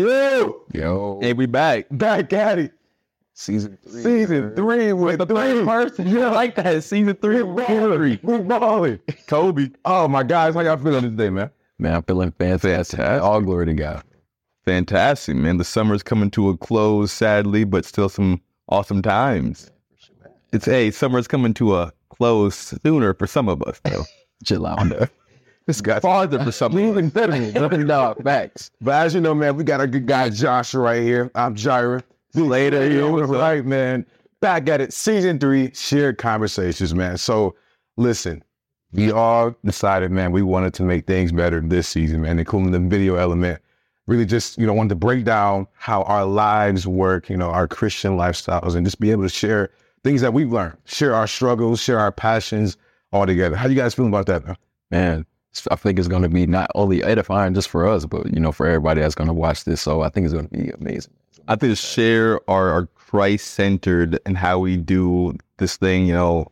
Yo, Yo, Hey, we back. back at it. season three. Season three with the three person. I like that. Season three. Balling. We balling. Kobe. Oh my guys, how y'all feeling today, man? Man, I'm feeling fantastic. All glory to God. Fantastic, man. The summer's coming to a close, sadly, but still some awesome times. It's hey, summer's coming to a close sooner for some of us, though. Chill out. This guy. Farther for some. of us. no facts. But as you know, man, we got a good guy, Joshua, right here. I'm Jira. Later, you know, right, man. Back at it, season three, shared conversations, man. So, listen, we all decided, man, we wanted to make things better this season, man, including the video element. Really, just you know, wanted to break down how our lives work, you know, our Christian lifestyles, and just be able to share things that we've learned, share our struggles, share our passions all together. How you guys feeling about that? Man? Man, I think it's going to be not only edifying just for us, but you know, for everybody that's going to watch this. So I think it's going to be amazing. I think to share our, our Christ centered and how we do this thing, you know,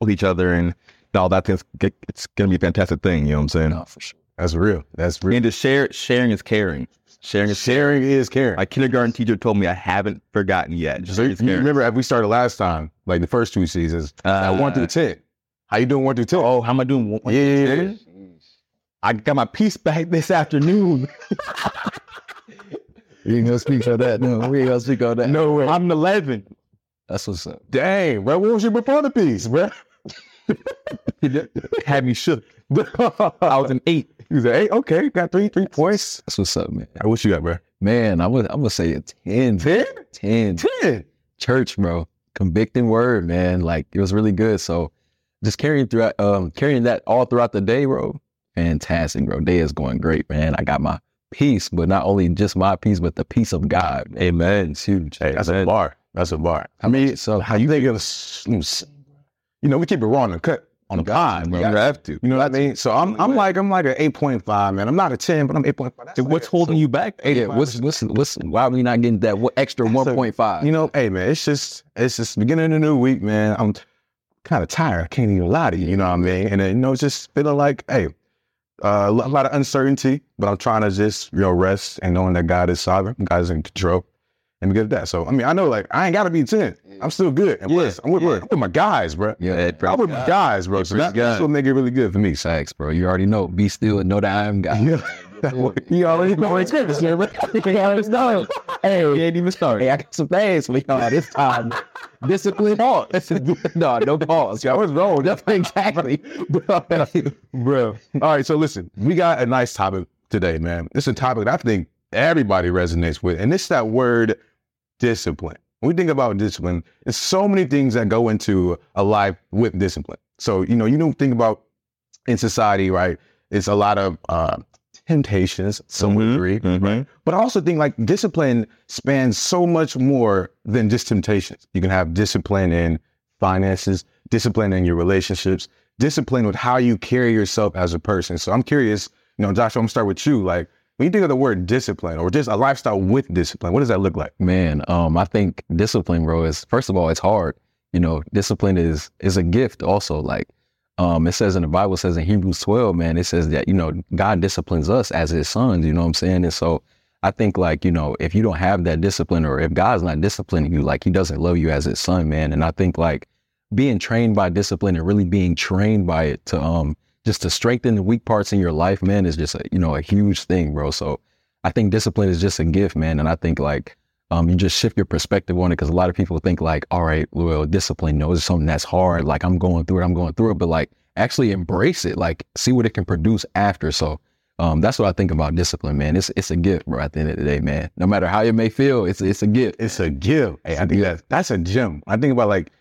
with each other and all that. Thing's, it's going to be a fantastic thing. You know what I'm saying? No, for sure. That's real. That's real. And to share, sharing is caring. Sharing is Sharing is caring. My kindergarten teacher told me I haven't forgotten yet. So Sharing you remember, as we started last time, like the first two seasons, uh, one through ten. How you doing? One through ten? Oh, how am I doing? One- one- yeah, yeah, yeah. I got my piece back this afternoon. You ain't to speak on that. No, we ain't to speak on that. No way. I'm 11. That's what's up. Dang, bro. What was your performance piece, bro? Had me shook. I was an eight. You said, hey, okay, got three, three points. That's what's up, man. I wish you got, bro. Man, I'm gonna, I'm gonna say a 10. Ten? 10. Ten. Church, bro. Convicting word, man. Like it was really good. So just carrying throughout, um, carrying that all throughout the day, bro. Fantastic, bro. Day is going great, man. I got my peace, but not only just my peace, but the peace of God. Amen. It's huge. Hey, that's a bar. That's a bar. I mean, So how you think of you know, we keep it raw and cut on the pod, bro. You have to. You know what I mean? So I'm I'm like I'm like an eight point five, man. I'm not a ten, but I'm eight point five. So what's holding you back? yeah, what's what's what's why are we not getting that extra one point five? You know, hey man, it's just it's just beginning of the new week, man. I'm kind of tired. I can't even lie to you. You know what I mean? And then, you know, it's just feeling like, hey, uh, a lot of uncertainty, but I'm trying to just you know rest and knowing that God is sovereign, God is in control, and at that. So I mean, I know like I ain't got to be ten. I'm still good. And Yeah, plus, I'm with, my, yeah. I'm with my guys, bro. yeah, I'm with my guys, bro. So that, that's what make it really good for me. Facts, bro. You already know. Be still and know that I am God. you already know it's sir, bro. You already know. Hey, We ain't even started. Hey, I got some things for y'all this time. Discipline pause. no, no pause. Y'all was wrong. exactly. bro. All right, so listen, we got a nice topic today, man. This is a topic that I think everybody resonates with, and it's that word discipline. When we think about discipline, there's so many things that go into a life with discipline. So, you know, you don't think about in society, right? It's a lot of uh, temptations, some would Mhm, agree, mhm. right? But I also think like discipline spans so much more than just temptations. You can have discipline in finances, discipline in your relationships, discipline with how you carry yourself as a person. So I'm curious, you know, Joshua, I'm gonna start with you. Like when you think of the word discipline or just a lifestyle with discipline, what does that look like? Man, um, I think discipline, bro, is first of all, it's hard. You know, discipline is is a gift also. Like um it says in the Bible, says in Hebrews 12, man, it says that, you know, God disciplines us as his sons, you know what I'm saying? And so I think like, you know, if you don't have that discipline or if God's not disciplining you, like he doesn't love you as his son, man. And I think like being trained by discipline and really being trained by it to um just to strengthen the weak parts in your life, man, is just a you know a huge thing, bro. So I think discipline is just a gift, man. And I think like um you just shift your perspective on it because a lot of people think like, all right, well, discipline, no, it's something that's hard. Like I'm going through it, I'm going through it, but like actually embrace it, like see what it can produce after. So um that's what I think about discipline, man. It's it's a gift, bro. At the end of the day, man. No matter how you may feel, it's it's a gift. It's a gift. Hey, I think that that's a gem. I think about like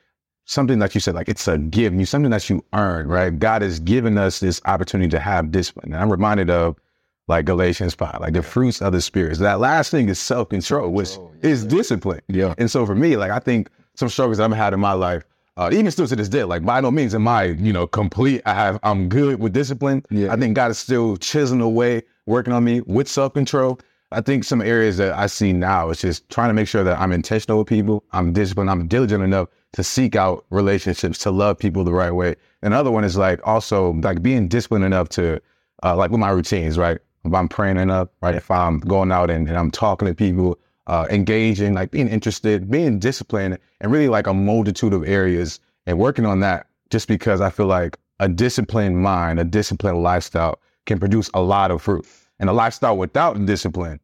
something that you said, like it's a gift. you something that you earn, right? God has given us this opportunity to have discipline. And I'm reminded of like Galatians 5, like the fruits of the spirits. That last thing is self-control, which is discipline. Yeah. And so for me, like I think some struggles I've had in my life, uh, even still to this day, like by no means am I, you know, complete. I have I'm good with discipline. Yeah. I think God is still chiseling away, working on me with self-control. I think some areas that I see now is just trying to make sure that I'm intentional with people. I'm disciplined. I'm diligent enough to seek out relationships, to love people the right way. Another one is like also like being disciplined enough to uh, like with my routines, right? If I'm praying enough, right? If I'm going out and, and I'm talking to people, uh, engaging, like being interested, being disciplined, and really like a multitude of areas and working on that just because I feel like a disciplined mind, a disciplined lifestyle can produce a lot of fruit. And a lifestyle without discipline,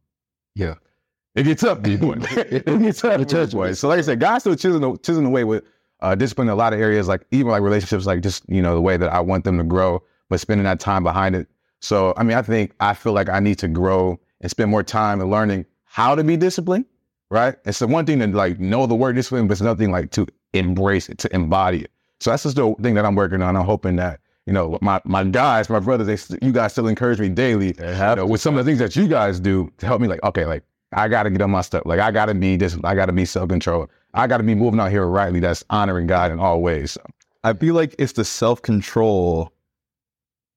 Yeah. it gets up, people. it gets up, church boys. So like I said, God's still chiseling, chiseling away with uh, discipline in a lot of areas, like even like relationships, like just you know the way that I want them to grow, but spending that time behind it. So I mean, I think I feel like I need to grow and spend more time in learning how to be disciplined. Right? It's the one thing to like know the word discipline, but it's nothing like to embrace it, to embody it. So that's just the thing that I'm working on. I'm hoping that you know my my guys, my brothers, they you guys still encourage me daily you know, with some of the things that you guys do to help me. Like okay, like I got to get on my stuff. Like I got to be this. I got to be self control. I got to be moving out here rightly. That's honoring God in all ways. So. I feel like it's the self control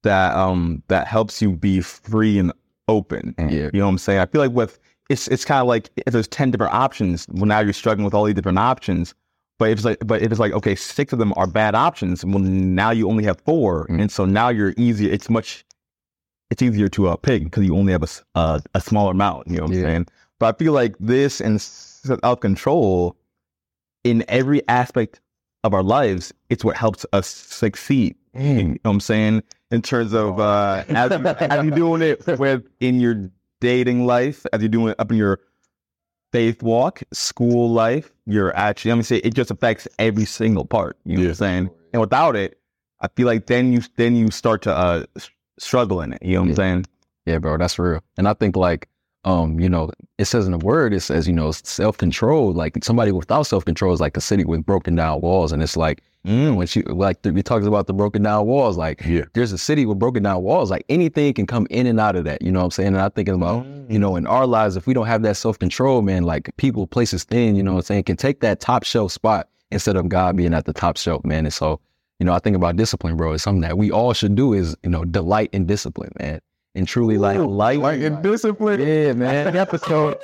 that um that helps you be free and open. Yeah. You know what I'm saying? I feel like with it's it's kind of like if there's ten different options. Well, now you're struggling with all these different options. But if it's like, but if it's like, okay, six of them are bad options. Well, now you only have four, Mm. and so now you're easier. It's much, it's easier to uh, pick because you only have a uh, a smaller amount. You know what I'm saying? But I feel like this and self control in every aspect of our lives, it's what helps us succeed. You know what I'm saying? In terms of uh, as, as you're doing it with in your dating life, as you're doing it up in your faith walk, school life, you're actually, let me say, it just affects every single part. You know what I'm saying? And without it, I feel like then you then you start to uh, struggle in it. You know what Yeah. I'm saying? Yeah, bro, that's real. And I think like, um, you know, it says in the word, it says, you know, self control. Like somebody without self control is like a city with broken down walls, and it's like Mm, when she like we talked about the broken down walls. Like Yeah. there's a city with broken down walls. Like anything can come in and out of that. You know what I'm saying? And I'm thinking about, you know, mm. in our lives, if we don't have that self control, man, like people, places, thing, you know what I'm saying, can take that top shelf spot instead of God being at the top shelf, man. And so, you know, I think about discipline, bro. It's something that we all should do is, you know, delight in discipline, man. And truly like light. Like in discipline. Yeah, man. episode.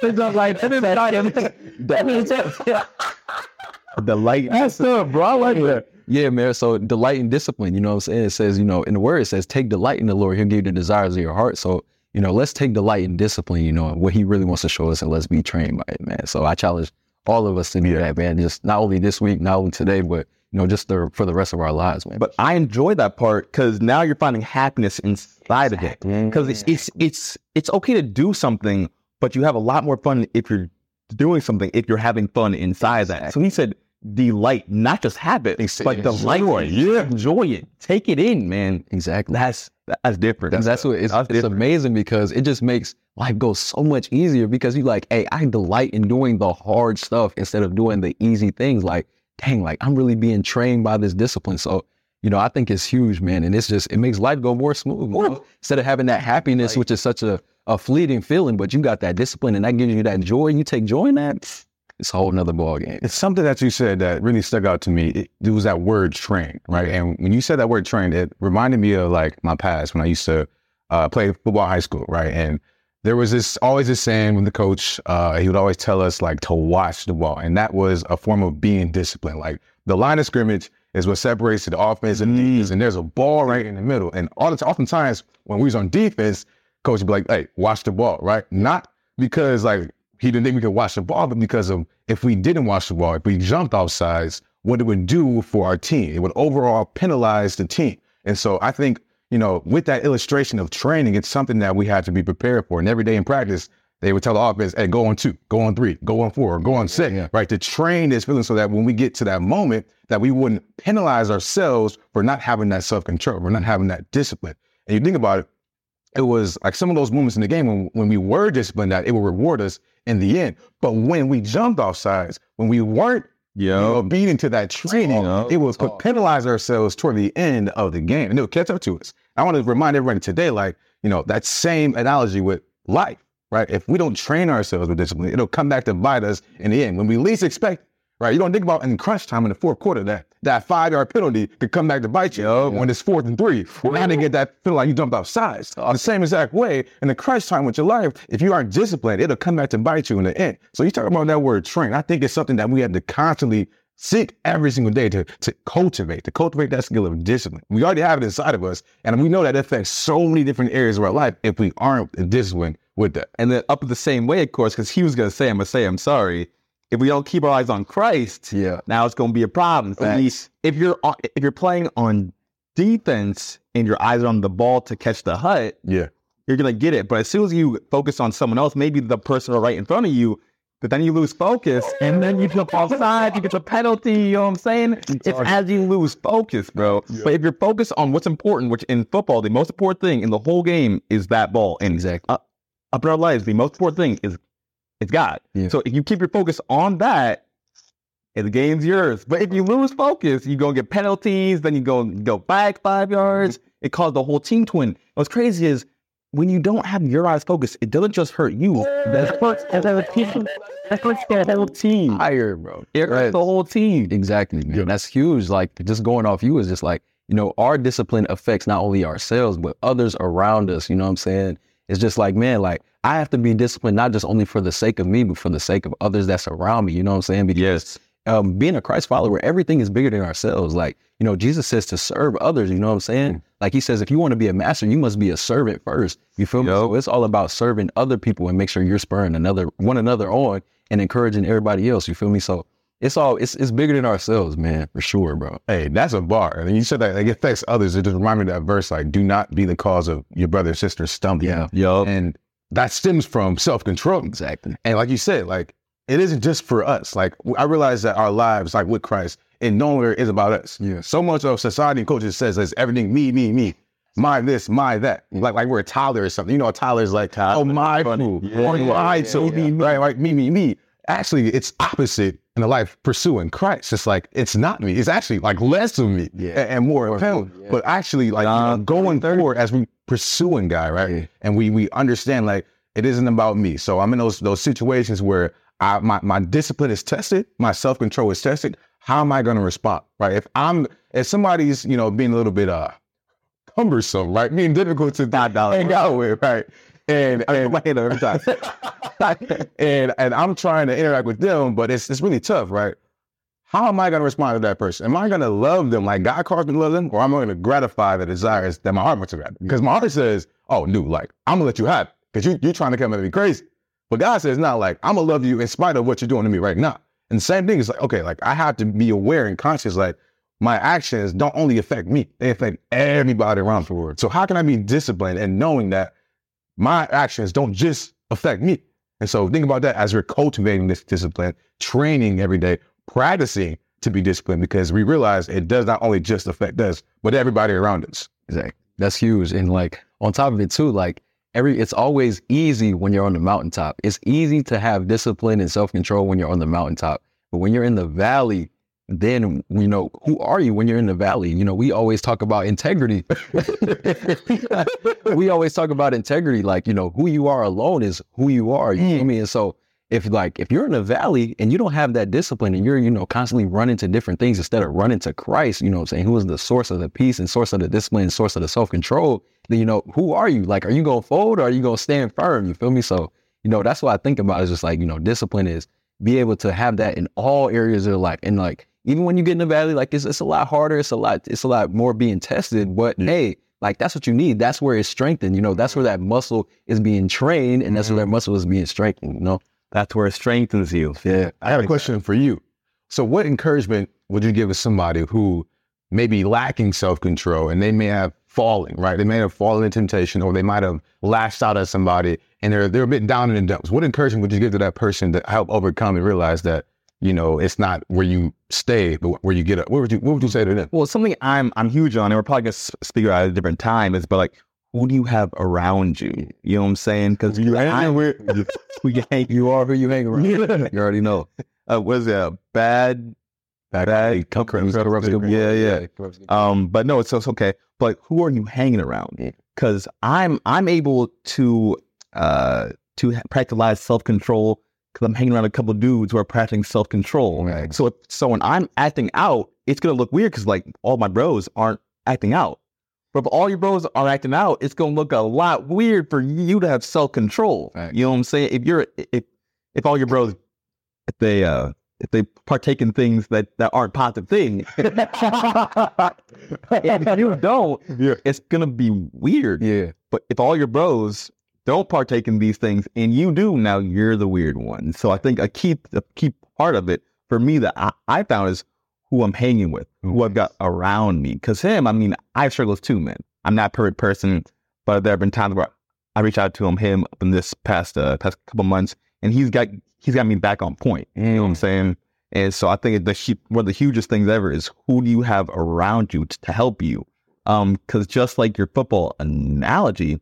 The light. That's up, bro. I like that. Yeah, man. So delight and discipline. You know what I'm saying? It says, you know, in the word, it says, take delight in the Lord. He'll give you the desires of your heart. So, you know, let's take delight in discipline, you know, what he really wants to show us and let's be trained by it, man. So I challenge all of us to do that, man. Just not only this week, not only today, but, you know, just the, for the rest of our lives, man. But I enjoy that part because now you're finding happiness inside of it. Because it's, it's it's it's okay to do something, but you have a lot more fun if you're doing something if you're having fun inside that. So he said, delight, not just habit, it, but delight. Enjoy, it. Yeah, enjoy it. Take it in, man. exactly. That's that's different. And that's what it's, That's it's amazing because it just makes life go so much easier because you're like, hey, I delight in doing the hard stuff instead of doing the easy things. Like, dang, like I'm really being trained by this discipline. So, you know, I think it's huge, man. And it's just it makes life go more smooth. Instead of having that happiness, which is such a, a fleeting feeling, but you got that discipline and that gives you that joy, and you take joy in that, it's a whole nother ball game. It's something that you said that really stuck out to me. It, it was that word train, right? And when you said that word train, it reminded me of like my past when I used to uh, play football in high school, right? And there was this always this saying when the coach, uh, he would always tell us like to watch the ball. And that was a form of being disciplined. Like the line of scrimmage is what separates the offense and the defense. And there's a ball right in the middle. And all the t- oftentimes when we was on defense, coach would be like, hey, watch the ball, right? Not because like he didn't think we could watch the ball, but because of if we didn't watch the ball, if we jumped off sides, what it would do for our team. It would overall penalize the team. And so I think, you know, with that illustration of training, it's something that we had to be prepared for. And every day in practice, they would tell the offense, hey, go on two, go on three, go on four, go on six, right? To train this feeling so that when we get to that moment, that we wouldn't penalize ourselves for not having that self-control, for not having that discipline. And you think about it, it was like some of those moments in the game when, when we were disciplined that it would reward us in the end. But when we jumped off sides, when we weren't you know, obedient to that training, Talk, it will penalize ourselves toward the end of the game and it would catch up to us. I want to remind everybody today, like, you know, that same analogy with life, right? If we don't train ourselves with discipline, it'll come back to bite us in the end. When we least expect, right? You don't think about in crunch time in the fourth quarter that that five yard penalty could come back to bite you uh, when it's fourth and three. Now they get that feeling like you jumped off sides. Oh. The same exact way in the crunch time with your life, if you aren't disciplined, it'll come back to bite you in the end. So you talk about that word train. I think it's something that we have to constantly seek every single day to, to cultivate, to cultivate that skill of discipline. We already have it inside of us. And we know that affects so many different areas of our life if we aren't disciplined with that. And then up the same way, of course, because he was going to say, I'm going to say, I'm sorry. If we don't keep our eyes on Christ, Yeah. now it's going to be a problem. At least if you're on, if you're playing on defense and your eyes are on the ball to catch the hut, Yeah. you're gonna get it. But as soon as you focus on someone else, maybe the person right in front of you, but then you lose focus, and then you jump offside, you get the penalty. You know what I'm saying? It's as you lose focus, bro. But if you're focused on what's important, which in football, the most important thing in the whole game is that ball, and Exactly. up, up in our lives, the most important thing is is God. Yeah. So if you keep your focus on that, and the game's yours. But if you lose focus, you're gonna get penalties, then you go go back five mm-hmm. yards. It caused the whole team to win. What's crazy is when you don't have your eyes focused, it doesn't just hurt you. That hurts the whole team. That hurts the whole team. Higher, bro. It hurts Right. the whole team. Exactly, man. That's huge. Like just going off you is just like, you know, our discipline affects not only ourselves, but others around us. You know what I'm saying? It's just like, man, like I have to be disciplined, not just only for the sake of me, but for the sake of others that's around me. You know what I'm saying? Because Yes. um, being a Christ follower, everything is bigger than ourselves. Like, you know, Jesus says to serve others. You know what I'm saying? Like he says, if you want to be a master, you must be a servant first. You feel me? So it's all about serving other people and make sure you're spurring another one another on and encouraging everybody else. You feel me? So it's all it's it's bigger than ourselves, man, for sure, bro. Hey, that's a bar. And you said that like, it affects others. It just reminded me of that verse, like, do not be the cause of your brother or sister stumbling. Yeah. Yup. And that stems from self control. Exactly. And like you said, like it isn't just for us. Like I realize that our lives, like with Christ, it no longer is about us. Yeah. So much of society and culture says it's everything me, me, me. My this, my that. Like like we're a toddler or something. You know, a toddler's like, oh my food, Yeah, or yeah, my yeah, so yeah. right, right, me, me, me. Actually, it's opposite in the life pursuing Christ. It's like it's not me. It's actually like less of me Yeah. and, and more of him. yeah. But actually, like you know, going forward as we pursuing God, right? Yeah. And we we understand like it isn't about me. So I'm in those those situations where I my, my discipline is tested, my self control is tested. How am I going to respond, right? If I'm if somebody's you know being a little bit uh cumbersome, right, being difficult to Not dollar. hang out with, right, and I and my hand every time. and and I'm trying to interact with them, but it's it's really tough, right? How am I going to respond to that person? Am I going to love them like God calls me to love them, or am I going to gratify the desires that my heart wants to grab? Because my heart says, "Oh, dude, like I'm gonna let you have because you you're trying to come at me crazy," but God says, "Not like I'm gonna love you in spite of what you're doing to me right now." And the same thing is like, okay, like I have to be aware and conscious, like my actions don't only affect me; they affect everybody around the world. So how can I be disciplined and knowing that my actions don't just affect me? And so think about that as we're cultivating this discipline, training every day, practicing to be disciplined because we realize it does not only just affect us, but everybody around us. Exactly. That's huge. And like on top of it too, like every it's always easy when you're on the mountaintop. It's easy to have discipline and self-control when you're on the mountaintop. But when you're in the valley, then you know, who are you when you're in the valley? You know, we always talk about integrity. we always talk about integrity, like, you know, who you are alone is who you are. You know what I mm. mean? And so if like if you're in a valley and you don't have that discipline and you're, you know, constantly running to different things instead of running to Christ, you know I'm saying, who is the source of the peace and source of the discipline and source of the self-control, then you know, who are you? Like, are you gonna fold or are you gonna stand firm? You feel me? So, you know, that's what I think about is just like, you know, discipline is be able to have that in all areas of your life. And like even when you get in the valley, like it's it's a lot harder, it's a lot, it's a lot more being tested. But hey, like that's what you need. That's where it's strengthened. You know, that's where that muscle is being trained and that's where mm-hmm. that muscle is being strengthened, you know? That's where it strengthens you. Yeah. I have a question for you. So, what encouragement would you give to somebody who may be lacking self control and they may have fallen, right? They may have fallen in temptation or they might have lashed out at somebody and they're they're a bit down in the dumps. What encouragement would you give to that person to help overcome and realize that you know it's not where you stay, but where you get up? What would you What would you say to them? Well, something I'm I'm huge on, and we're probably gonna speak about it at a different time, is but like who do you have around you? You know what I'm saying? Because you, we hang, You are who you hang around. you already know. uh, was it a bad? Bad Corrupts good Yeah, yeah. corrupts Um, but no, it's, it's okay. But who are you hanging around? Because I'm I'm able to uh to practice self control because I'm hanging around a couple of dudes who are practicing self control. Right. So if, so when I'm acting out, it's gonna look weird because like all my bros aren't acting out. But if all your bros are acting out, it's gonna look a lot weird for you to have self control. Right. You know what I'm saying? If you're if if all your bros if they uh if they partake in things that, that aren't positive things. if you don't, Yeah. it's gonna be weird. Yeah. But if all your bros don't partake in these things and you do, now you're the weird one. So I think a key a key part of it for me that I, I found is who I'm hanging with, who I've got around me. Cause him, I mean, I have struggles too, man. I'm not a perfect person, but there have been times where I reach out to him, him in this past uh, past couple months, and he's got he's got me back on point. You know what I'm saying? And so I think the one of the hugest things ever is who do you have around you to, to help you? Um, because just like your football analogy,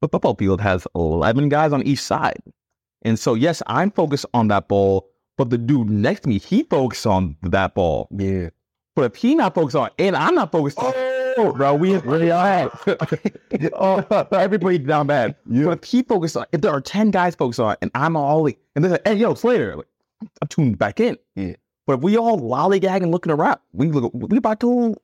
the football field has 11 guys on each side. And so, yes, I'm focused on that ball, but the dude next to me, he focused on that ball. Yeah. But if he not focused on, and I'm not focused on, oh, bro, we really are. oh, everybody down bad. But if he focused on, if there are 10 guys focused on, and I'm all, like- and they're like, hey, yo, Slater, like, I'm tuned back in. Yeah. But if we all lollygagging looking around, we look, we about to,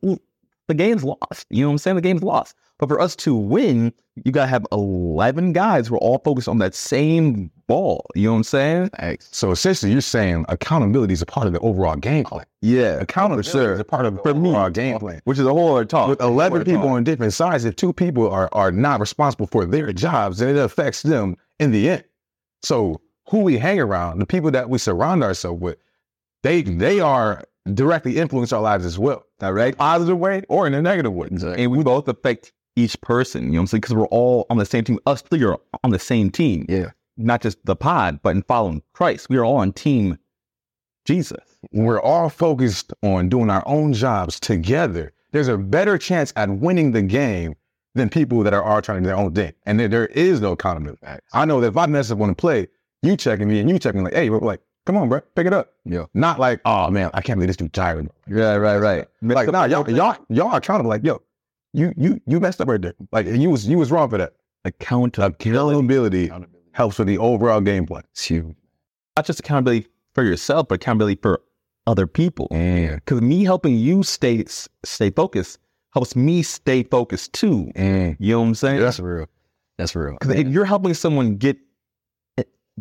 the game's lost. You know what I'm saying? The game's lost. But for us to win, you gotta have 11 guys who are all focused on that same ball. You know what I'm saying? So essentially, you're saying accountability is a part of the overall game plan. Yeah. Accountability sure. is a part of the For me. overall game plan. Which is a whole other talk. With 11 people other on different sides, if two people are, are not responsible for their jobs, then it affects them in the end. So who we hang around, the people that we surround ourselves with, they they are directly influence our lives as well. talk, right? Positive way or in a negative way. Exactly. and we both affect each person. You know what I'm saying? Because we're all on the same team. Us three are on the same team. Yeah. Not just the pod, but in following Christ. We are all on team Jesus. We're all focused on doing our own jobs together, there's a better chance at winning the game than people that are all trying to do their own thing. And there, there is no accountability. I know that if I mess up on a play, you checking me and you checking me like, hey, we're like, come on, bro, pick it up. Yeah. Not like, oh man, I can't believe this dude tired. Yeah, right, right. Like, nah, y'all, y'all, y'all are accountable. Like, yo, you, you, you messed up right there. Like, and you was, you was wrong for that. accountability. Accountability helps with the overall game plan. It's huge. Not just accountability for yourself, but accountability for other people. Yeah. Because me helping you stay stay focused helps me stay focused too. And You know what I'm saying? that's real. That's real. Because if you're helping someone get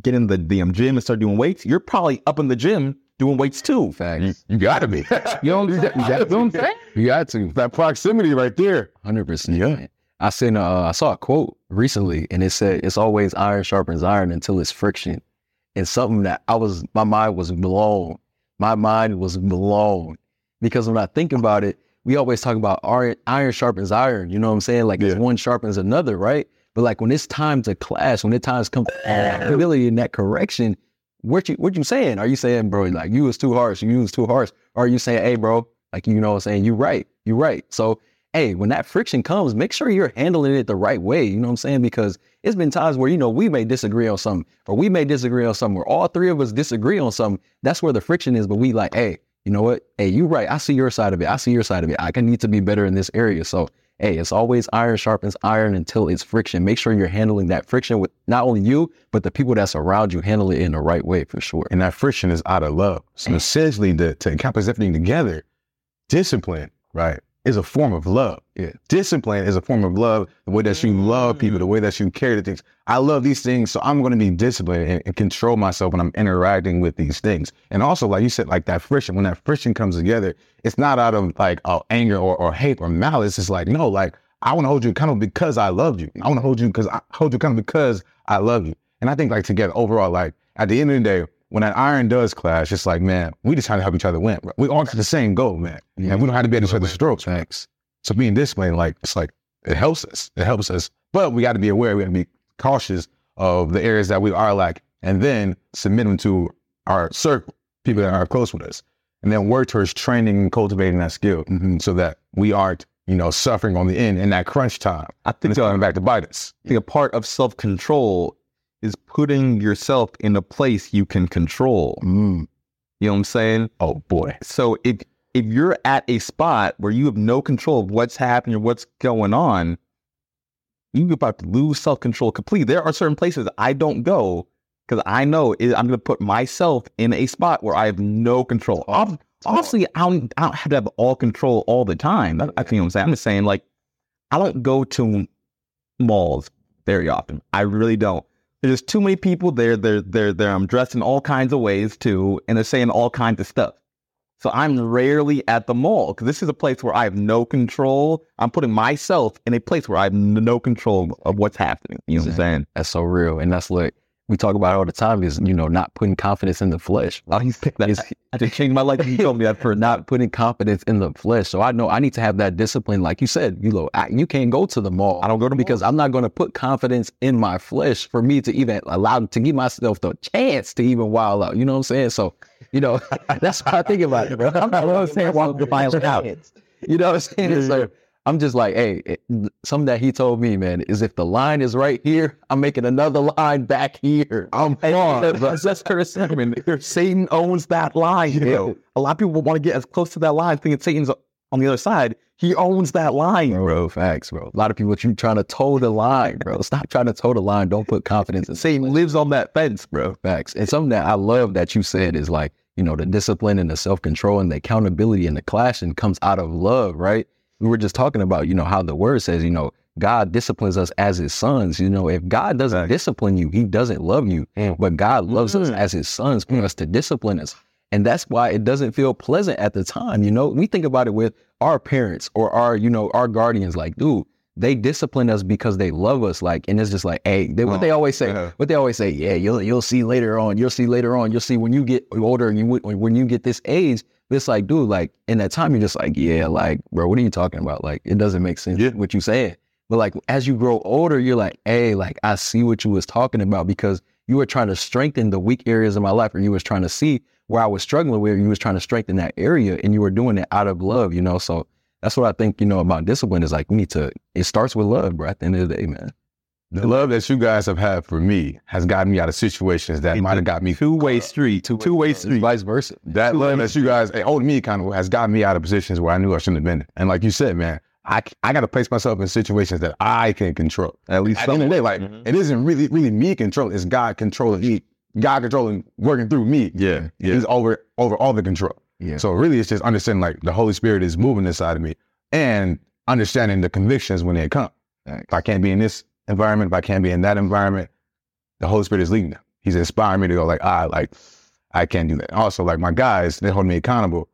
get in the damn gym and start doing weights, you're probably up in the gym doing weights too. Facts. You gotta be. You know, you got, you got, what I'm saying? you got to. That proximity right there. Hundred percent. Yeah. I seen. Uh, I saw a quote recently, and it said, "It's always iron sharpens iron until it's friction." And something that I was, my mind was blown. My mind was blown because when I think about it, we always talk about iron, iron sharpens iron. You know what I'm saying? Like it's Yeah. one sharpens another, right? But like when it's time to clash, when it's time to come ability in that correction, what you what you saying? Are you saying, bro, like you was too harsh, you was too harsh? Or are you saying, hey, bro, like you know what I'm saying, you right, you right. So hey, when that friction comes, make sure you're handling it the right way. You know what I'm saying? Because it's been times where, you know, we may disagree on something, or we may disagree on something, or all three of us disagree on something. That's where the friction is. But we like, hey, you know what? Hey, you right. I see your side of it. I see your side of it. I can need to be better in this area. So hey, it's always iron sharpens iron until it's friction. Make sure you're handling that friction with not only you, but the people that's around you. Handle it in the right way for sure. And that friction is out of love. So essentially, to, to encompass everything together, discipline, right, is a form of love. Yeah. Discipline is a form of love, the way that you love people, the way that you carry the things. I love these things, so I'm going to be disciplined and, and control myself when I'm interacting with these things. And also, like you said, like that friction, when that friction comes together, it's not out of like uh, anger or, or hate or malice. It's like, no, like, I want to hold you accountable because I love you. I want to hold you because I hold you accountable because I love you. And I think like together overall, like at the end of the day, when that iron does clash, it's like, man, we just trying to help each other win. Bro. We all got the same goal, man. And we don't have to be at each other's strokes. Thanks. So being disciplined, like it's like it helps us. It helps us. But we got to be aware. We got to be cautious of the areas that we are like, and then submit them to our circle, people that are close with us, and then work towards training and cultivating that skill, mm-hmm. so that we aren't, you know, suffering on the end in that crunch time. I think, it's coming back to bite us. I think a part of self control is putting yourself in a place you can control. Mm. You know what I'm saying? Oh boy. So if if you're at a spot where you have no control of what's happening or what's going on, you're about to lose self control completely. There are certain places I don't go because I know I'm going to put myself in a spot where I have no control. Ob- Obviously, I don't, I don't have to have all control all the time. I think I'm saying. I'm just saying, like, I don't go to malls very often. I really don't There's too many people there. They're they're they're um, dressed in all kinds of ways too, and they're saying all kinds of stuff. So I'm rarely at the mall because this is a place where I have no control. I'm putting myself in a place where I have no control of what's happening. You know what I'm saying? That's so real. And that's what we talk about all the time is, you know, not putting confidence in the flesh. Oh, you think that? It's- I just changed my life. You told me that for not putting confidence in the flesh. So I know I need to have that discipline. Like you said, you know, I, you can't go to the mall. I don't go to because I'm not going to put confidence in my flesh for me to even allow to give myself the chance to even wild out. You know what I'm saying? So, you know, that's what I think about it, bro. I'm not what I'm saying. Violent out. You know what I'm saying? I'm just like, hey, it, something that he told me, man, is if the line is right here, I'm making another line back here. I'm fine. That's Curtis. Satan owns that line. You know, a lot of people want to get as close to that line, thinking Satan's on the other side. He owns that line, Bro, bro. facts, bro. A lot of people trying to toe the line, bro. Stop trying to toe the line. Don't put confidence in Satan lives on that fence, bro. Facts. And something that I love that you said is like, you know, the discipline and the self control and the accountability and the clashing comes out of love, right? We were just talking about, you know, how the word says, you know, God disciplines us as his sons. You know, if God doesn't Facts. discipline you, he doesn't love you. Mm. But God loves us Mhm. as his sons for us to discipline us. And that's why it doesn't feel pleasant at the time. You know, we think about it with our parents or our, you know, our guardians, like, dude, they discipline us because they love us. Like, and it's just like, hey, they, what they always say, yeah. what they always say, yeah, you'll you'll see later on. You'll see later on. You'll see when you get older and you when when you get this age. It's like, dude, like in that time, you're just like, yeah, like, bro, what are you talking about? Like, it doesn't make sense Yeah. what you saying. But like as you grow older, you're like, hey, like I see what you was talking about because you were trying to strengthen the weak areas of my life, or you was trying to see where I was struggling with. You was trying to strengthen that area, and you were doing it out of love, you know. So that's what I think, you know, about discipline is like we need to. It starts with love, bro. At the end of the day, man. The love that you guys have had for me has gotten me out of situations that might have got me Two way street. Two way street. vice versa. That love that you guys holding me of has gotten me out of positions where I knew I shouldn't have been. in. And like you said, man, I I got to place myself in situations that I can control. At least At the end of the day, like Mhm. it isn't really really me controlling. It's God controlling me. God controlling, working through me. Yeah. Yeah. He's over over all the control. Yeah. So really, it's just understanding like the Holy Spirit is moving inside of me, and understanding the convictions when they come. If I can't be in this environment, if I can't be in that environment, the Holy Spirit is leading them. He's inspiring me to go like, ah, like I can't do that. Also, like my guys, they hold me accountable.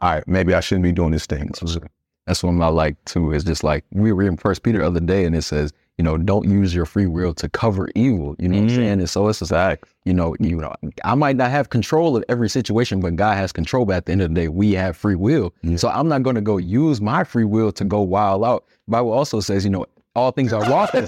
All right, maybe I shouldn't be doing this thing. So, That's one I like too. Is just like we were in First Peter the other day, and it says, you know, don't use your free will to cover evil. You know what Mhm. I'm saying? And so it's just like, you know, you know, I might not have control of every situation, but God has control. But at the end of the day, we have free will. Yeah. So I'm not going to go use my free will to go wild out. Bible also says, you know, all things are lawful.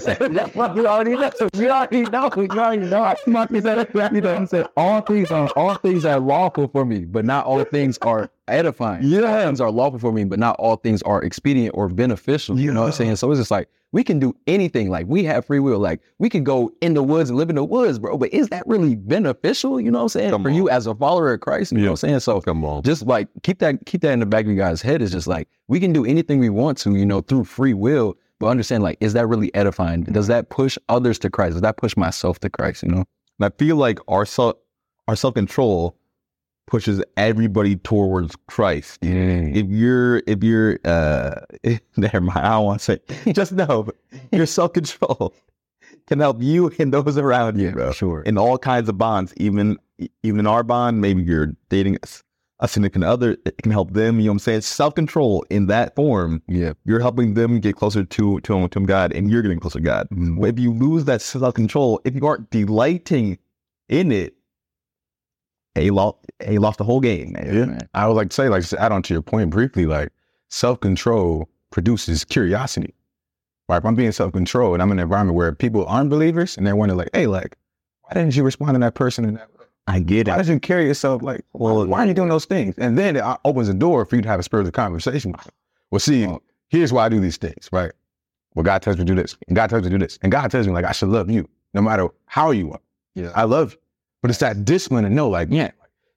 you already know. You already know. You already know. I come up with that. You know what saying? All things are all things are lawful for me, but not all things are edifying. Yeah. Things are lawful for me, but not all things are expedient or beneficial. You know what I'm saying? So it's just like we can do anything. Like we have free will. Like we can go in the woods and live in the woods, bro. But is that really beneficial? You know what I'm saying? Come for on. you as a follower of Christ, you know what I'm saying? So Come on. just like keep that keep that in the back of your guys' head is just like we can do anything we want to, you know, through free will. But understand, like, is that really edifying? Does that push others to Christ? Does that push myself to Christ? You know? And I feel like our self our self control pushes everybody towards Christ. Yeah. If you're if you're uh never mind, I don't want to say just know your self control can help you and those around you, Yeah, bro. sure. In all kinds of bonds, even even in our bond, maybe you're dating a, a significant other, it can help them. You know what I'm saying? Self control in that form, Yeah. you're helping them get closer to to, to God, and you're getting closer to God. Mhm. If you lose that self control, if you aren't delighting in it, hey, you lost, hey, you lost the whole game, man. yeah. man. I would like to say, like, just to add on to your point briefly, like self control produces curiosity. Right? If I'm being self controlled and I'm in an environment where people aren't believers and they're wondering, like, hey, like, why didn't you respond to that person in that way? I get Why it. did you carry yourself like, well, why are you doing those things? And then it uh, opens the door for you to have a spiritual conversation. with them. Well, see, Oh. here's why I do these things, right? Well, God tells me to do this, and God tells me to do this, and God tells me like I should love you no matter how you are. Yeah. I love you, but it's that discipline to know, like, yeah,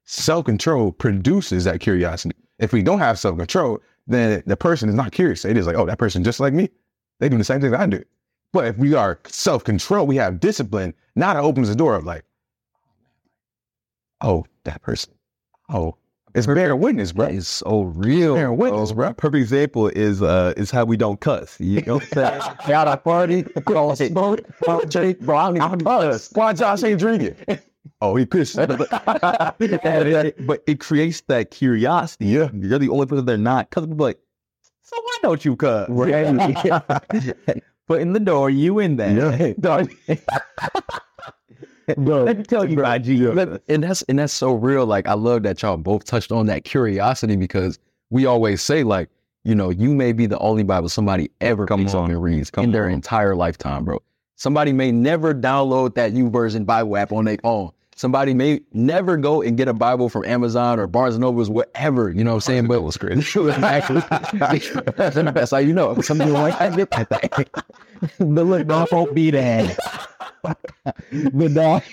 self control produces that curiosity. If we don't have self control, then the person is not curious. It is like, oh, that person just like me. They do the same thing I do. But if we are self control, we have discipline. Now that opens the door of like, oh, that person. Oh, It's bearing witness, bro. It's so real. Bearing witness, bro. Perfect example is uh is how we don't cuss. You know what I'm saying? Out at party, call smoke, bro. I don't even cuss. Why Josh ain't drinking? Oh, he pissed. but it creates that curiosity. Yeah. You're the only person they're not. Cause people like, so why don't you cuss? Put in the door, you in there. Yeah. Let me tell you Jesus. Let- and that's and that's so real. Like I love that y'all both touched on that curiosity because we always say like, you know, you may be the only Bible somebody ever Come picks on. up and reads Come in their on. entire lifetime, bro. Somebody may never download that YouVersion Bible app on their phone. Somebody may never go and get a Bible from Amazon or Barnes and Nobles, whatever. You know what I'm saying? But was great. That's how you know. Some people like I get that thing. But look, dog won't be there. But dog.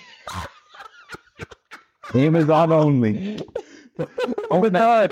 Amazon only. but no,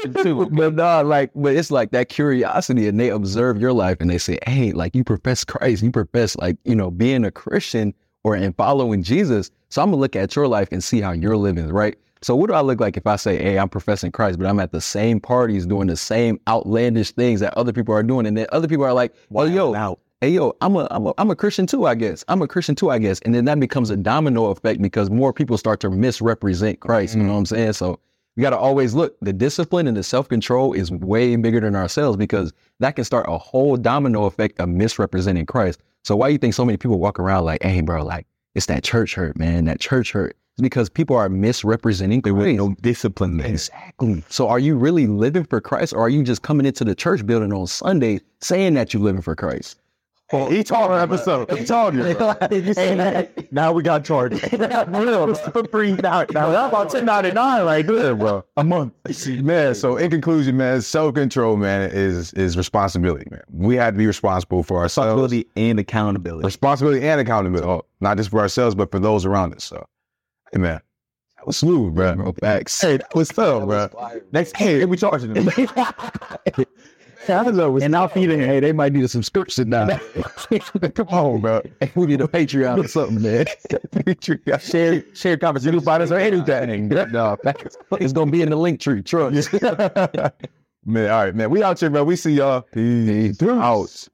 but no, like, but it's like that curiosity, and they observe your life, and they say, "Hey, like you profess Christ, you profess like you know being a Christian or and following Jesus." So I'm gonna look at your life and see how you're living, right? So what do I look like if I say, "Hey, I'm professing Christ," but I'm at the same parties doing the same outlandish things that other people are doing, and then other people are like, oh, "Well, yo, out. hey yo, I'm a, I'm a I'm a Christian too, I guess. I'm a Christian too, I guess. And then that becomes a domino effect because more people start to misrepresent Christ. You know what I'm saying? So we got to always look. The discipline and the self control is way bigger than ourselves because that can start a whole domino effect of misrepresenting Christ. So why do you think so many people walk around like, hey, bro, like it's that church hurt, man, that church hurt? It's because people are misrepresenting There was no discipline there. Exactly. So are you really living for Christ or are you just coming into the church building on Sunday saying that you're living for Christ? He told her episode. He told you. bro. now we got charged. For real, for free now. Now that's about ten ninety nine right there, bro. A month. Man, so in conclusion, man, self control, man, is is responsibility, man. We have to be responsible for ourselves. Responsibility and accountability. Responsibility and accountability. Oh, not just for ourselves, but for those around us. So hey man. That was smooth, bro. Bro, facts. Hey, that was tough, bro. Next, hey, we charging them. And I'll feed it. Hey, they might need a subscription now. Come on, bro. we need a Patreon or something, man. Patreon. share, share conversation. You find us on anything. no. It's gonna be in the Linktree. Trust. man, all right, man. We out here, bro. We see y'all. Peace. Out.